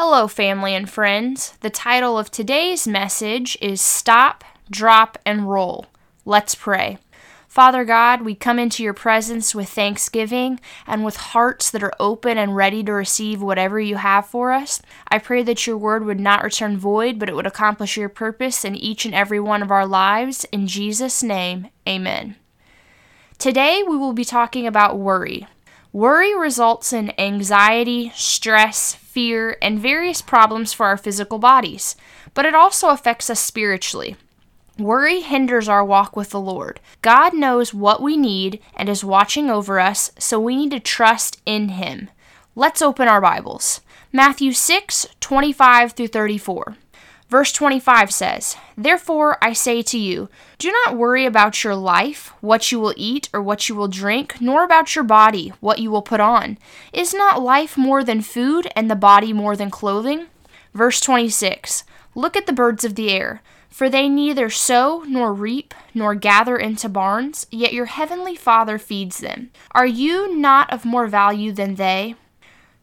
Hello, family and friends. The title of today's message is Stop, Drop, and Roll. Let's pray. Father God, we come into your presence with thanksgiving and with hearts that are open and ready to receive whatever you have for us. I pray that your word would not return void, but it would accomplish your purpose in each and every one of our lives. In Jesus' name, amen. Today we will be talking about worry. Worry results in anxiety, stress, fear, and various problems for our physical bodies, but it also affects us spiritually. Worry hinders our walk with the Lord. God knows what we need and is watching over us, so we need to trust in Him. Let's open our Bibles. Matthew 6 25 through 34. Verse 25 says, Therefore I say to you, do not worry about your life, what you will eat or what you will drink, nor about your body, what you will put on. Is not life more than food, and the body more than clothing? Verse 26 Look at the birds of the air, for they neither sow nor reap nor gather into barns, yet your heavenly Father feeds them. Are you not of more value than they?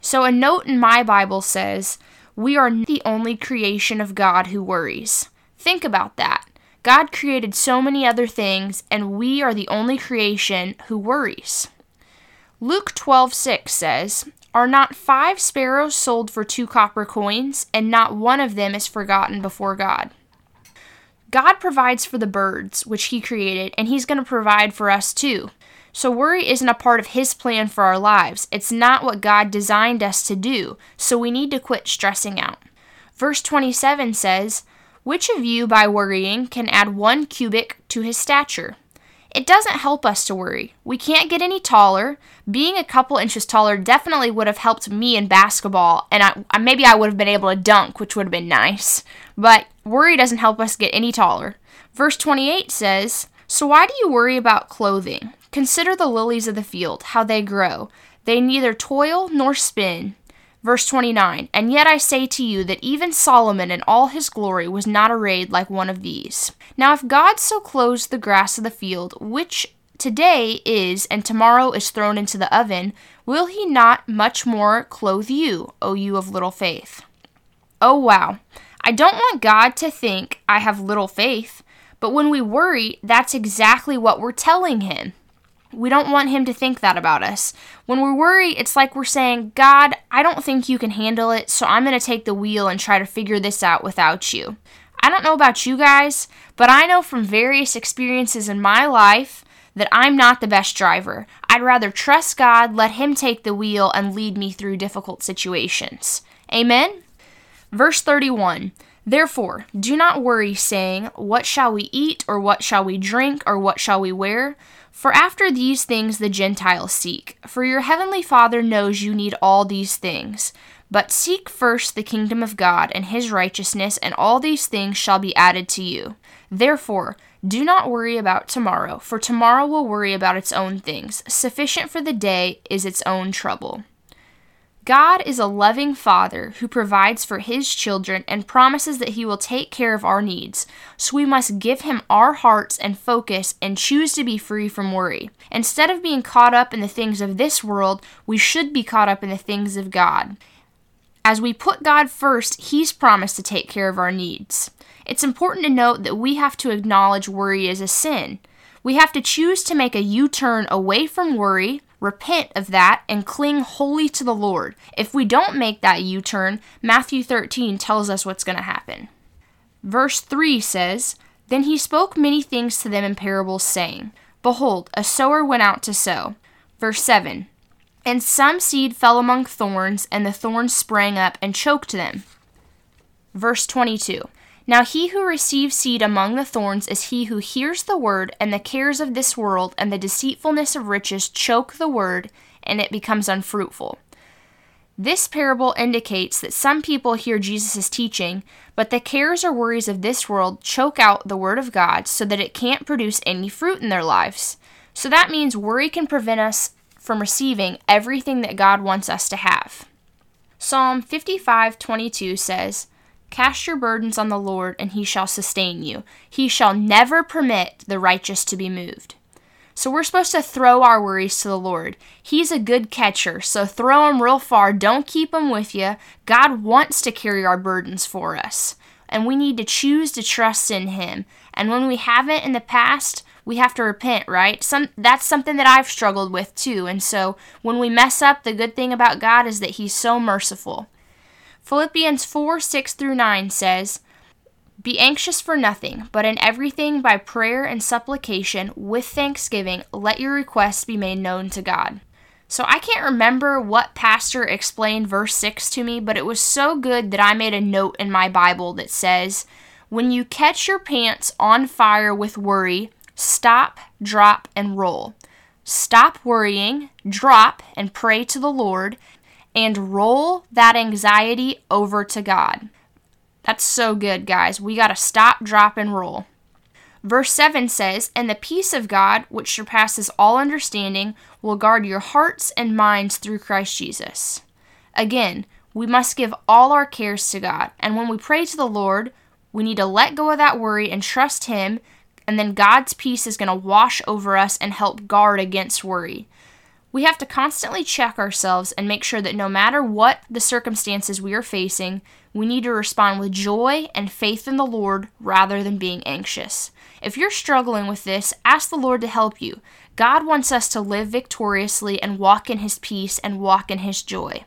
So a note in my Bible says, we are the only creation of God who worries. Think about that. God created so many other things, and we are the only creation who worries. Luke 12:6 says, "Are not five sparrows sold for two copper coins, and not one of them is forgotten before God?" God provides for the birds, which he created, and he's going to provide for us too. So, worry isn't a part of His plan for our lives. It's not what God designed us to do, so we need to quit stressing out. Verse 27 says, Which of you, by worrying, can add one cubit to his stature? It doesn't help us to worry. We can't get any taller. Being a couple inches taller definitely would have helped me in basketball, and I, maybe I would have been able to dunk, which would have been nice. But worry doesn't help us get any taller. Verse 28 says, So why do you worry about clothing? Consider the lilies of the field, how they grow. They neither toil nor spin. Verse 29 And yet I say to you that even Solomon in all his glory was not arrayed like one of these. Now, if God so clothes the grass of the field, which today is and tomorrow is thrown into the oven, will he not much more clothe you, O you of little faith? Oh, wow. I don't want God to think I have little faith, but when we worry, that's exactly what we're telling him. We don't want him to think that about us. When we're worried, it's like we're saying, God, I don't think you can handle it, so I'm going to take the wheel and try to figure this out without you. I don't know about you guys, but I know from various experiences in my life that I'm not the best driver. I'd rather trust God, let Him take the wheel, and lead me through difficult situations. Amen? Verse 31 Therefore, do not worry, saying, What shall we eat, or what shall we drink, or what shall we wear? For after these things the Gentiles seek. For your heavenly Father knows you need all these things. But seek first the kingdom of God and his righteousness, and all these things shall be added to you. Therefore, do not worry about tomorrow, for tomorrow will worry about its own things. Sufficient for the day is its own trouble. God is a loving Father who provides for His children and promises that He will take care of our needs. So we must give Him our hearts and focus and choose to be free from worry. Instead of being caught up in the things of this world, we should be caught up in the things of God. As we put God first, He's promised to take care of our needs. It's important to note that we have to acknowledge worry as a sin. We have to choose to make a U turn away from worry repent of that, and cling wholly to the Lord. If we don't make that U turn, Matthew 13 tells us what's going to happen. Verse 3 says, Then he spoke many things to them in parables, saying, Behold, a sower went out to sow. Verse 7 And some seed fell among thorns, and the thorns sprang up and choked them. Verse 22 now he who receives seed among the thorns is he who hears the word, and the cares of this world and the deceitfulness of riches choke the word, and it becomes unfruitful. This parable indicates that some people hear Jesus' teaching, but the cares or worries of this world choke out the word of God so that it can't produce any fruit in their lives. So that means worry can prevent us from receiving everything that God wants us to have. Psalm 55:22 says, Cast your burdens on the Lord, and he shall sustain you. He shall never permit the righteous to be moved. So we're supposed to throw our worries to the Lord. He's a good catcher, so throw them real far. Don't keep them with you. God wants to carry our burdens for us, and we need to choose to trust in Him. And when we haven't in the past, we have to repent, right? Some that's something that I've struggled with too. And so when we mess up, the good thing about God is that He's so merciful. Philippians 4 6 through 9 says, Be anxious for nothing, but in everything by prayer and supplication, with thanksgiving, let your requests be made known to God. So I can't remember what pastor explained verse 6 to me, but it was so good that I made a note in my Bible that says, When you catch your pants on fire with worry, stop, drop, and roll. Stop worrying, drop, and pray to the Lord, and roll that anxiety over to God. That's so good, guys. We got to stop, drop, and roll. Verse 7 says, And the peace of God, which surpasses all understanding, will guard your hearts and minds through Christ Jesus. Again, we must give all our cares to God. And when we pray to the Lord, we need to let go of that worry and trust Him, and then God's peace is going to wash over us and help guard against worry. We have to constantly check ourselves and make sure that no matter what the circumstances we are facing, we need to respond with joy and faith in the Lord rather than being anxious. If you're struggling with this, ask the Lord to help you. God wants us to live victoriously and walk in His peace and walk in His joy.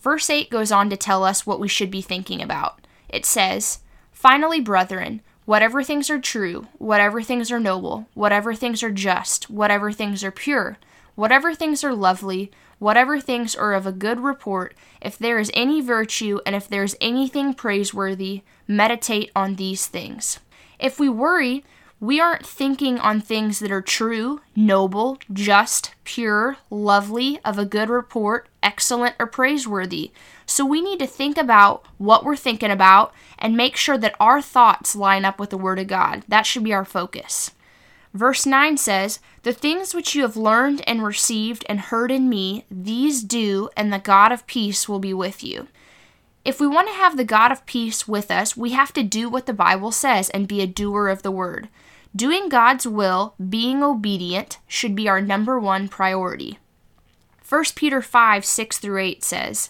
Verse 8 goes on to tell us what we should be thinking about. It says, Finally, brethren, whatever things are true, whatever things are noble, whatever things are just, whatever things are pure, whatever things are lovely, whatever things are of a good report, if there is any virtue and if there is anything praiseworthy, meditate on these things. If we worry, we aren't thinking on things that are true, noble, just, pure, lovely, of a good report, excellent, or praiseworthy. So we need to think about what we're thinking about and make sure that our thoughts line up with the Word of God. That should be our focus. Verse 9 says, The things which you have learned and received and heard in me, these do, and the God of peace will be with you. If we want to have the God of peace with us, we have to do what the Bible says and be a doer of the word. Doing God's will, being obedient, should be our number one priority. 1 Peter 5 6 through 8 says,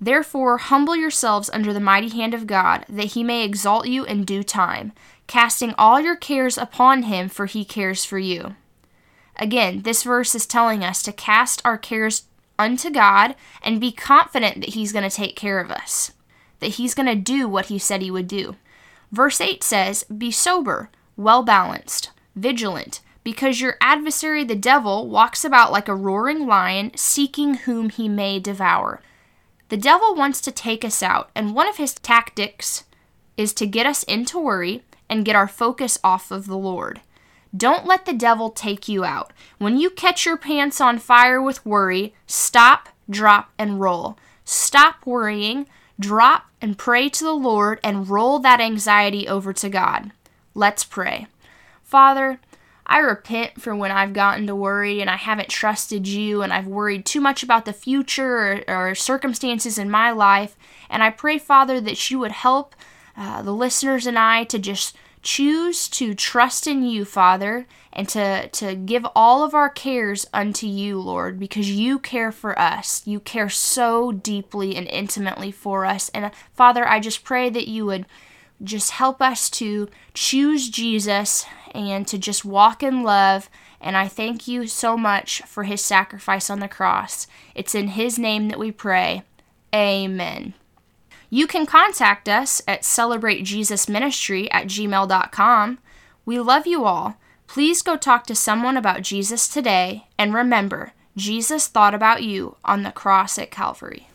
Therefore, humble yourselves under the mighty hand of God, that he may exalt you in due time casting all your cares upon him, for he cares for you. Again, this verse is telling us to cast our cares unto God and be confident that he's going to take care of us, that he's going to do what he said he would do. Verse 8 says, Be sober, well balanced, vigilant, because your adversary the devil walks about like a roaring lion, seeking whom he may devour. The devil wants to take us out, and one of his tactics is to get us into worry and get our focus off of the Lord. Don't let the devil take you out. When you catch your pants on fire with worry, stop, drop, and roll. Stop worrying, drop and pray to the Lord, and roll that anxiety over to God. Let's pray. Father, I repent for when I've gotten to worry and I haven't trusted you and I've worried too much about the future or, or circumstances in my life. And I pray, Father, that you would help uh, the listeners and I to just choose to trust in you, Father, and to, to give all of our cares unto you, Lord, because you care for us. You care so deeply and intimately for us. And uh, Father, I just pray that you would just help us to choose Jesus and to just walk in love. And I thank you so much for his sacrifice on the cross. It's in his name that we pray. Amen. You can contact us at celebratejesusministry at gmail.com. We love you all. Please go talk to someone about Jesus today, and remember, Jesus thought about you on the cross at Calvary.